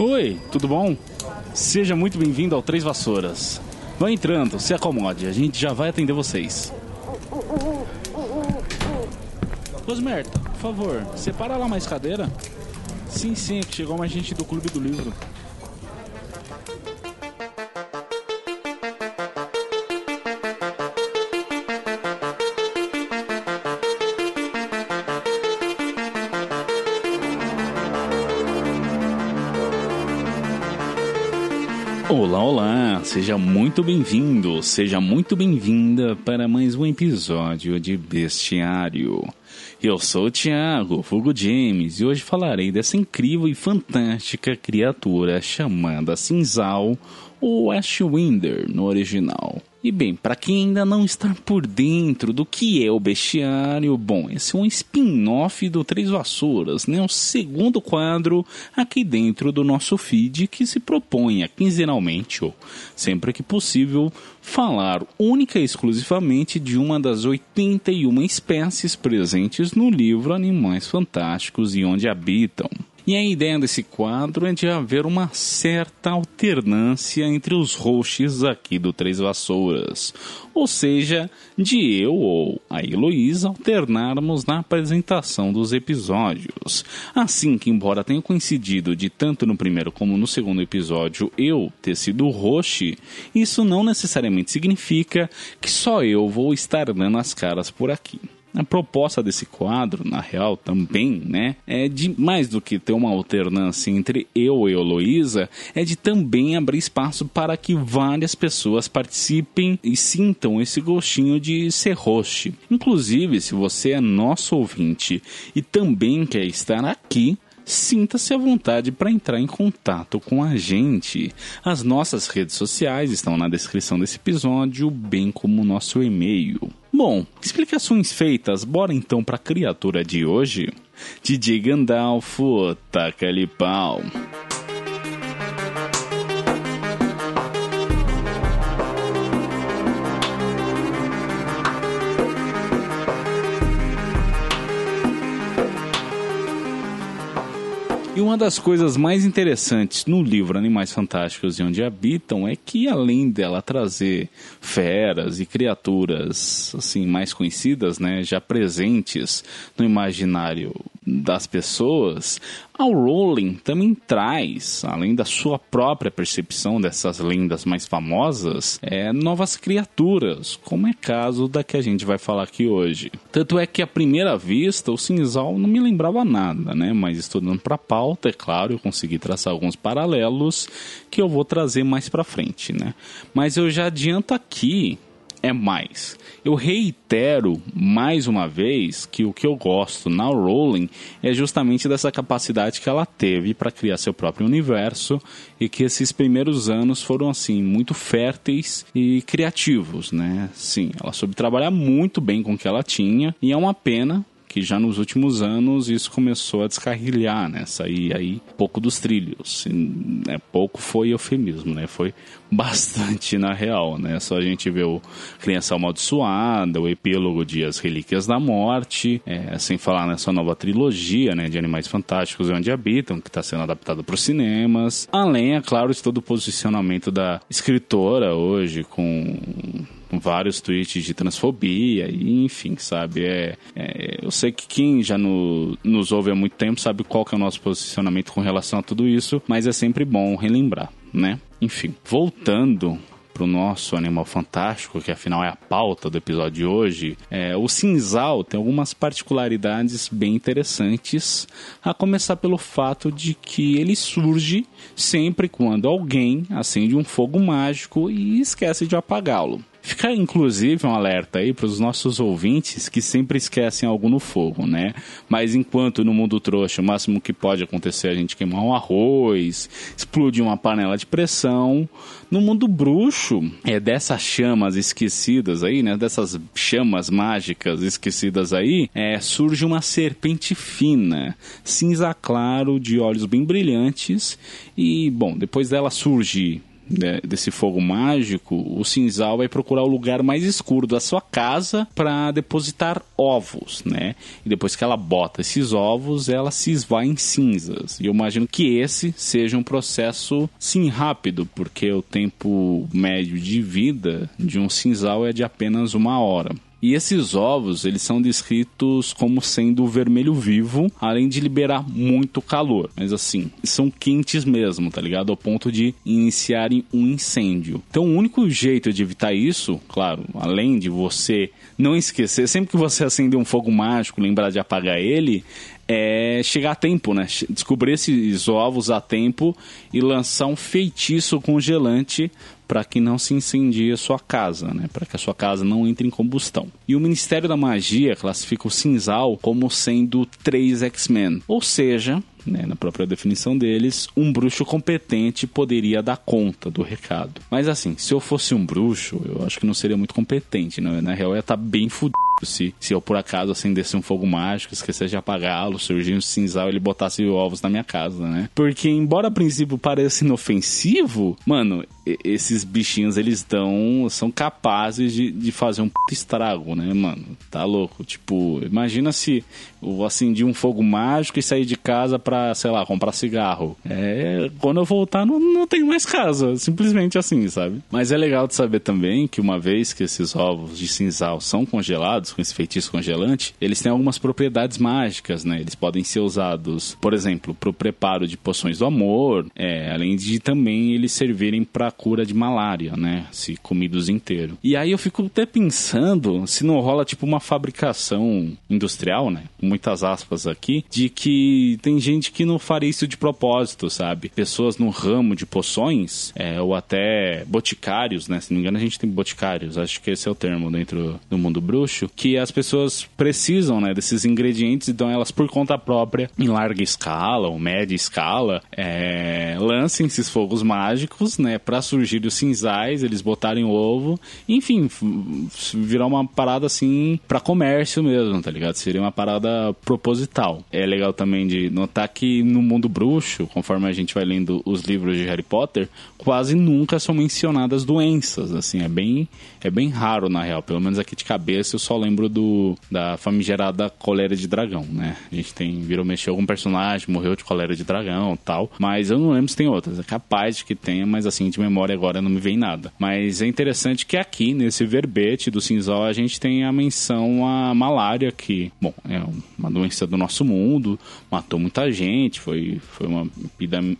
Oi, tudo bom? Seja muito bem-vindo ao Três Vassouras. Vá entrando, se acomode, a gente já vai atender vocês. Rosmerta, por favor, separa lá mais cadeira. Sim, sim, é chegou mais gente do Clube do Livro. Olá, olá, seja muito bem-vindo, seja muito bem-vinda para mais um episódio de Bestiário. Eu sou o Thiago, Fogo James, e hoje falarei dessa incrível e fantástica criatura chamada Cinzal, ou Ashwinder no original. E bem, para quem ainda não está por dentro do que é o bestiário, bom, esse é um spin-off do Três Vassouras, né? Um segundo quadro aqui dentro do nosso feed que se propõe a quinzenalmente, ou sempre que possível, falar única e exclusivamente de uma das 81 espécies presentes no livro Animais Fantásticos e Onde Habitam. E a ideia desse quadro é de haver uma certa alternância entre os hosts aqui do Três Vassouras. Ou seja, de eu ou a Heloísa alternarmos na apresentação dos episódios. Assim que, embora tenha coincidido de tanto no primeiro como no segundo episódio eu ter sido o host, isso não necessariamente significa que só eu vou estar dando as caras por aqui. A proposta desse quadro, na real, também, né, é de mais do que ter uma alternância entre eu e Heloísa, é de também abrir espaço para que várias pessoas participem e sintam esse gostinho de ser host. Inclusive, se você é nosso ouvinte e também quer estar aqui, sinta-se à vontade para entrar em contato com a gente. As nossas redes sociais estão na descrição desse episódio, bem como o nosso e-mail. Bom, explicações feitas, bora então para a criatura de hoje? DJ Gandalfo, taca-lhe pau. E uma das coisas mais interessantes no livro Animais Fantásticos e Onde Habitam é que além dela trazer feras e criaturas assim mais conhecidas, né, já presentes no imaginário das pessoas, a Rowling também traz, além da sua própria percepção dessas lendas mais famosas, é, novas criaturas, como é caso da que a gente vai falar aqui hoje. Tanto é que à primeira vista o Cinzal não me lembrava nada, né? Mas estudando para pauta, é claro, eu consegui traçar alguns paralelos que eu vou trazer mais para frente, né? Mas eu já adianto aqui é mais. Eu reitero mais uma vez que o que eu gosto na Rowling é justamente dessa capacidade que ela teve para criar seu próprio universo e que esses primeiros anos foram assim muito férteis e criativos, né? Sim, ela soube trabalhar muito bem com o que ela tinha e é uma pena que já nos últimos anos isso começou a descarrilhar, né? Sair aí pouco dos trilhos. né? Pouco foi eufemismo, né? Foi bastante na real, né? Só a gente vê o Criança Amaldiçoada, o epílogo de As Relíquias da Morte, é, sem falar nessa nova trilogia, né? De Animais Fantásticos e Onde Habitam, que está sendo adaptada para os cinemas. Além, é claro, de todo o posicionamento da escritora hoje com vários tweets de transfobia, e enfim, sabe? É, é, eu sei que quem já no, nos ouve há muito tempo sabe qual que é o nosso posicionamento com relação a tudo isso, mas é sempre bom relembrar, né? Enfim, voltando para o nosso animal fantástico, que afinal é a pauta do episódio de hoje, é, o cinzal tem algumas particularidades bem interessantes, a começar pelo fato de que ele surge sempre quando alguém acende um fogo mágico e esquece de apagá-lo. Fica inclusive um alerta aí para os nossos ouvintes que sempre esquecem algo no fogo, né? Mas enquanto no mundo trouxa o máximo que pode acontecer é a gente queimar um arroz, explodir uma panela de pressão, no mundo bruxo é dessas chamas esquecidas aí, né? Dessas chamas mágicas esquecidas aí, é, surge uma serpente fina, cinza claro, de olhos bem brilhantes e, bom, depois dela surge né, desse fogo mágico, o cinzal vai procurar o lugar mais escuro da sua casa para depositar ovos, né? E depois que ela bota esses ovos, ela se esvai em cinzas. E eu imagino que esse seja um processo sim rápido, porque o tempo médio de vida de um cinzal é de apenas uma hora. E esses ovos, eles são descritos como sendo vermelho vivo, além de liberar muito calor. Mas assim, são quentes mesmo, tá ligado? Ao ponto de iniciarem um incêndio. Então, o único jeito de evitar isso, claro, além de você não esquecer, sempre que você acender um fogo mágico, lembrar de apagar ele, é chegar a tempo, né? Descobrir esses ovos a tempo e lançar um feitiço congelante para que não se incendie a sua casa, né? Para que a sua casa não entre em combustão. E o Ministério da Magia classifica o Cinzal como sendo três X-Men, ou seja, né, na própria definição deles, um bruxo competente poderia dar conta do recado. Mas assim, se eu fosse um bruxo, eu acho que não seria muito competente, né? Na real, ia estar tá bem fudido se, se eu por acaso acendesse um fogo mágico, esquecesse de apagá-lo, surgir um cinzal ele botasse ovos na minha casa, né? Porque, embora a princípio pareça inofensivo, mano, esses bichinhos eles dão. são capazes de, de fazer um estrago, né, mano? Tá louco. Tipo, imagina se eu acendi um fogo mágico e sair de casa pra, sei lá, comprar cigarro. É, quando eu voltar, não, não tenho mais casa. Simplesmente assim, sabe? Mas é legal de saber também que uma vez que esses ovos de cinzal são congelados, com esse feitiço congelante, eles têm algumas propriedades mágicas, né? Eles podem ser usados, por exemplo, pro preparo de poções do amor, é, além de também eles servirem pra cura de malária, né? Se comidos inteiro. E aí eu fico até pensando se não rola tipo uma fabricação industrial, né? Muitas aspas aqui, de que tem gente que não faria isso de propósito, sabe? Pessoas no ramo de poções, é, ou até boticários, né? Se não me engano, a gente tem boticários, acho que esse é o termo dentro do mundo bruxo, que as pessoas precisam, né, desses ingredientes, então elas por conta própria, em larga escala ou média escala, é, lancem esses fogos mágicos, né, para surgir os cinzais, eles botarem ovo, enfim, virar uma parada assim para comércio mesmo, tá ligado? Seria uma parada proposital. É legal também de notar que no mundo bruxo, conforme a gente vai lendo os livros de Harry Potter, quase nunca são mencionadas doenças, assim, é bem é bem raro na real, pelo menos aqui de cabeça eu só lembro do da famigerada colera de dragão, né? A gente tem virou mexer algum personagem, morreu de colera de dragão, tal, mas eu não lembro se tem outras. É capaz de que tenha, mas assim de memória agora não me vem nada. Mas é interessante que aqui, nesse verbete do cinzol, a gente tem a menção à malária, que, bom, é uma doença do nosso mundo, matou muita gente, foi, foi uma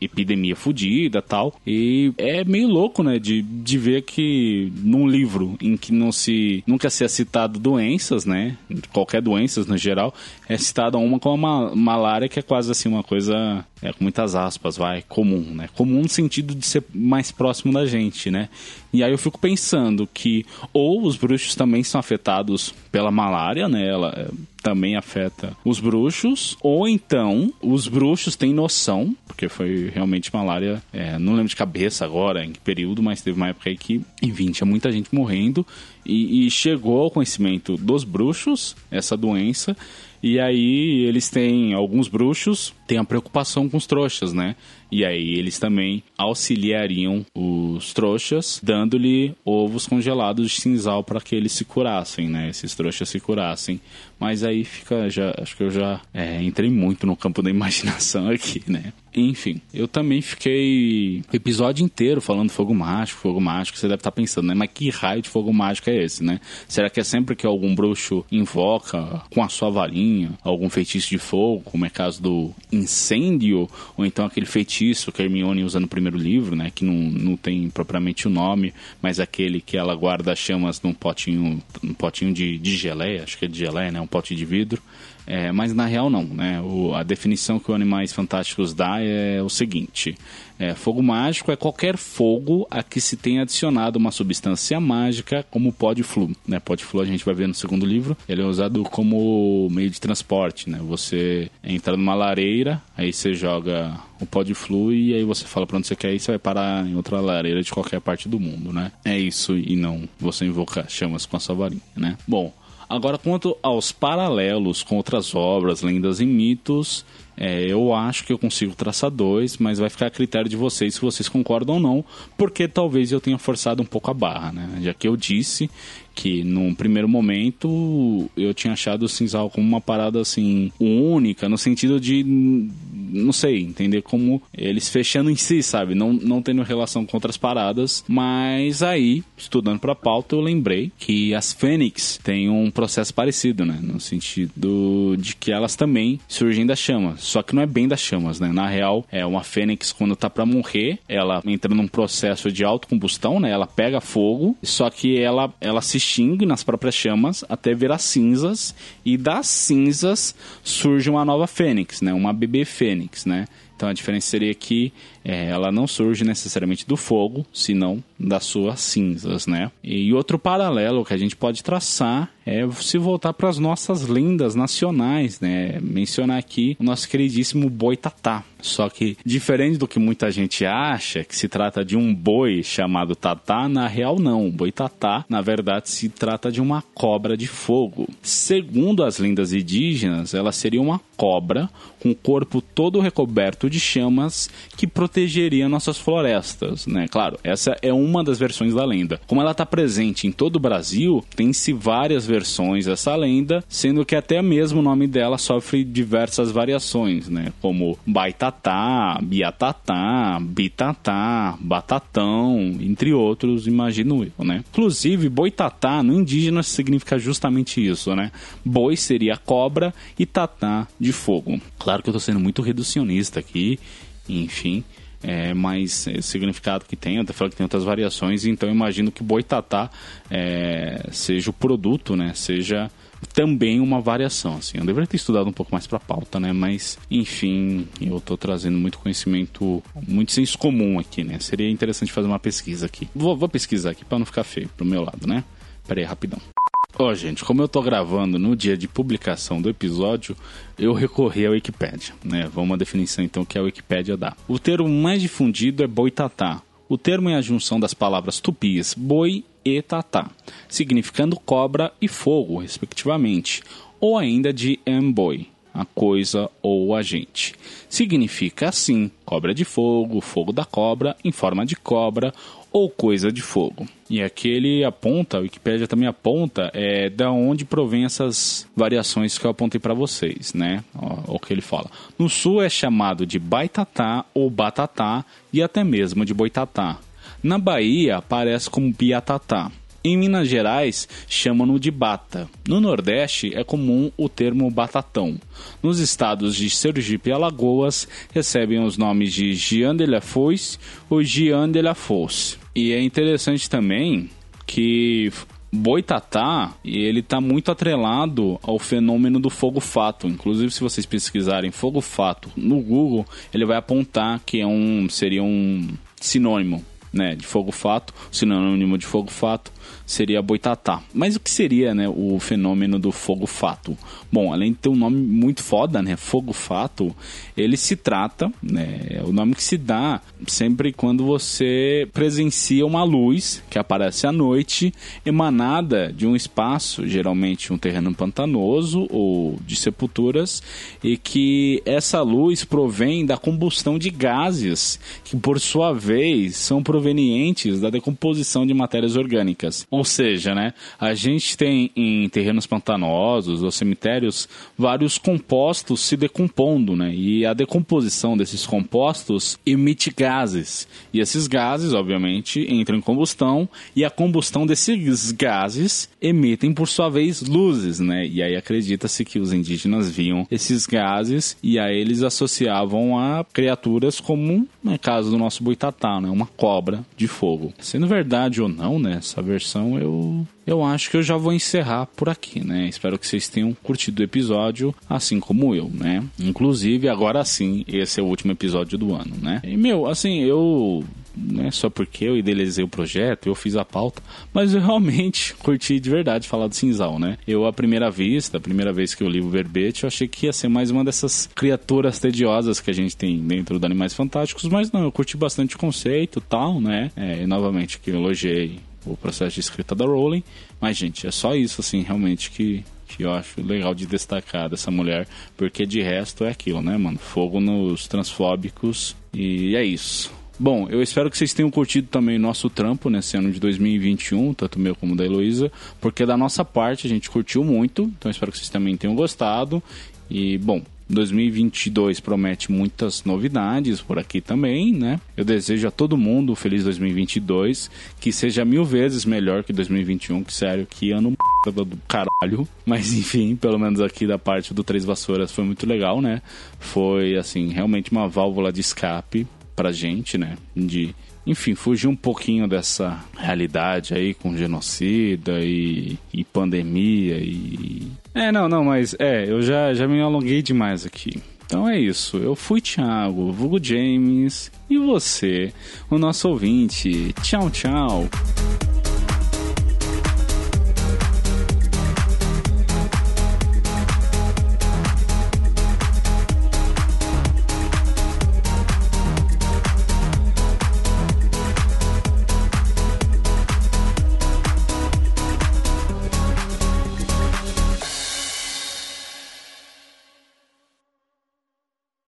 epidemia fodida tal. E é meio louco, né, de, de ver que num livro em que não se nunca se é citado doenças, né, qualquer doenças no geral, é citada uma como a malária, que é quase assim uma coisa é, com muitas aspas, vai, comum, né? Comum no sentido de ser mais próximo da gente, né? E aí eu fico pensando que ou os bruxos também são afetados pela malária, né? Ela é, também afeta os bruxos, ou então os bruxos têm noção, porque foi realmente malária, é, não lembro de cabeça agora em que período, mas teve uma época aí que, enfim, tinha muita gente morrendo e, e chegou ao conhecimento dos bruxos essa doença e aí eles têm alguns bruxos têm a preocupação com os trouxas, né? E aí eles também auxiliariam os trouxas, dando-lhe ovos congelados de cinzal para que eles se curassem, né? Esses trouxas se curassem. Mas aí fica, já, acho que eu já é, entrei muito no campo da imaginação aqui, né? Enfim, eu também fiquei o episódio inteiro falando fogo mágico, fogo mágico. Você deve estar pensando, né? Mas que raio de fogo mágico é esse, né? Será que é sempre que algum bruxo invoca com a sua varinha algum feitiço de fogo, como é caso do incêndio, ou então aquele feitiço que a Hermione usa no primeiro livro, né, que não, não tem propriamente o nome, mas aquele que ela guarda chamas num potinho, num potinho de, de geleia, acho que é de geleia, né, um pote de vidro, é, mas na real não, né? O, a definição que o Animais Fantásticos dá é o seguinte: é, fogo mágico é qualquer fogo a que se tenha adicionado uma substância mágica, como o pó de flu. Né? Pó de flu a gente vai ver no segundo livro. Ele é usado como meio de transporte, né? Você entra numa lareira, aí você joga o pó de flu e aí você fala pra onde você quer ir, você vai parar em outra lareira de qualquer parte do mundo, né? É isso e não você invocar chamas com a sua varinha, né? Bom, Agora, quanto aos paralelos com outras obras, lendas e mitos, é, eu acho que eu consigo traçar dois, mas vai ficar a critério de vocês se vocês concordam ou não, porque talvez eu tenha forçado um pouco a barra, né? Já que eu disse que num primeiro momento eu tinha achado o Cinzal como uma parada assim única, no sentido de não sei, entender como eles fechando em si, sabe? Não, não tendo relação com outras paradas, mas aí, estudando pra pauta, eu lembrei que as Fênix têm um processo parecido, né? No sentido de que elas também surgem das chamas, só que não é bem das chamas, né? Na real, é uma Fênix quando tá pra morrer, ela entra num processo de autocombustão, né? Ela pega fogo, só que ela, ela se extingue nas próprias chamas até virar cinzas e das cinzas surge uma nova fênix, né? Uma bebê fênix, né? Então a diferença seria que é, ela não surge necessariamente do fogo, senão das suas cinzas, né? E outro paralelo que a gente pode traçar é se voltar para as nossas lendas nacionais, né? Mencionar aqui o nosso queridíssimo Boitatá. Só que, diferente do que muita gente acha, que se trata de um boi chamado Tatá, na real não. O Boitatá, na verdade, se trata de uma cobra de fogo. Segundo as lendas indígenas, ela seria uma cobra com o corpo todo recoberto de chamas que protegeria nossas florestas, né? Claro, essa é uma das versões da lenda. Como ela está presente em todo o Brasil, tem-se várias versões dessa lenda, sendo que até mesmo o nome dela sofre diversas variações, né? Como Baitatá, Biatatá, Bitatá, Batatão, entre outros, imagino eu, né? Inclusive, Boitatá no indígena significa justamente isso, né? Boi seria cobra e tatá de fogo. Claro que eu estou sendo muito reducionista aqui, enfim, é, mas é, significado que tem, até falo que tem outras variações, então imagino que boitatá é, seja o produto, né? Seja também uma variação, assim. Eu deveria ter estudado um pouco mais para pauta, né? Mas, enfim, eu tô trazendo muito conhecimento, muito senso comum aqui, né? Seria interessante fazer uma pesquisa aqui. Vou, vou pesquisar aqui para não ficar feio pro meu lado, né? Pera aí, rapidão. Ó, oh, gente, como eu tô gravando no dia de publicação do episódio, eu recorri à Wikipédia, né? Vamos uma definição então que a Wikipédia dá. O termo mais difundido é boitatá. O termo é a junção das palavras tupis boi e tatá, significando cobra e fogo, respectivamente, ou ainda de emboi, a coisa ou o agente. Significa assim: cobra de fogo, fogo da cobra, em forma de cobra ou coisa de fogo. E aqui ele aponta, a Wikipédia também aponta, é da onde provém essas variações que eu apontei para vocês, né? O que ele fala. No sul é chamado de baitatá ou batatá e até mesmo de boitatá. Na Bahia aparece como biatatá. Em Minas Gerais, chamam-no de bata. No Nordeste, é comum o termo batatão. Nos estados de Sergipe e Alagoas, recebem os nomes de Jean de la Fosse ou Jean de la Fosse. E é interessante também que Boitatá, ele está muito atrelado ao fenômeno do fogo fato. Inclusive, se vocês pesquisarem fogo fato no Google, ele vai apontar que é um seria um sinônimo, né, de fogo fato, sinônimo de fogo fato seria boitatá. Mas o que seria, né, o fenômeno do fogo fato? Bom, além de ter um nome muito foda, né, fogo fato, ele se trata, né, é o nome que se dá sempre quando você presencia uma luz que aparece à noite, emanada de um espaço, geralmente um terreno pantanoso ou de sepulturas, e que essa luz provém da combustão de gases que por sua vez são provenientes da decomposição de matérias orgânicas. Ou seja, né, a gente tem em terrenos pantanosos ou cemitérios vários compostos se decompondo, né? E a decomposição desses compostos emite gases. E esses gases, obviamente, entram em combustão e a combustão desses gases emitem por sua vez luzes, né? E aí acredita-se que os indígenas viam esses gases e aí eles associavam a criaturas como, no caso do nosso boitatá, né? Uma cobra de fogo. Sendo verdade ou não, né? Essa versão então eu eu acho que eu já vou encerrar por aqui, né? Espero que vocês tenham curtido o episódio, assim como eu, né? Inclusive, agora sim, esse é o último episódio do ano, né? E, meu, assim, eu não é só porque eu idealizei o projeto, eu fiz a pauta, mas eu realmente curti de verdade falar do Cinzal, né? Eu, à primeira vista, a primeira vez que eu li o verbete, eu achei que ia ser mais uma dessas criaturas tediosas que a gente tem dentro do Animais Fantásticos, mas não, eu curti bastante o conceito tal, né? É, e novamente, que eu elogiei o processo de escrita da Rowling. Mas, gente, é só isso, assim, realmente que, que eu acho legal de destacar dessa mulher, porque de resto é aquilo, né, mano? Fogo nos transfóbicos e é isso. Bom, eu espero que vocês tenham curtido também nosso trampo nesse ano de 2021, tanto meu como da Heloísa, porque da nossa parte a gente curtiu muito, então espero que vocês também tenham gostado. E, bom, 2022 promete muitas novidades por aqui também, né? Eu desejo a todo mundo um feliz 2022, que seja mil vezes melhor que 2021, que sério, que ano do caralho. Mas enfim, pelo menos aqui da parte do Três Vassouras foi muito legal, né? Foi, assim, realmente uma válvula de escape pra gente, né? De enfim, fugir um pouquinho dessa realidade aí com genocida e, e pandemia e. É, não, não, mas é, eu já, já me alonguei demais aqui. Então é isso. Eu fui Thiago, vulgo James, e você, o nosso ouvinte. Tchau, tchau.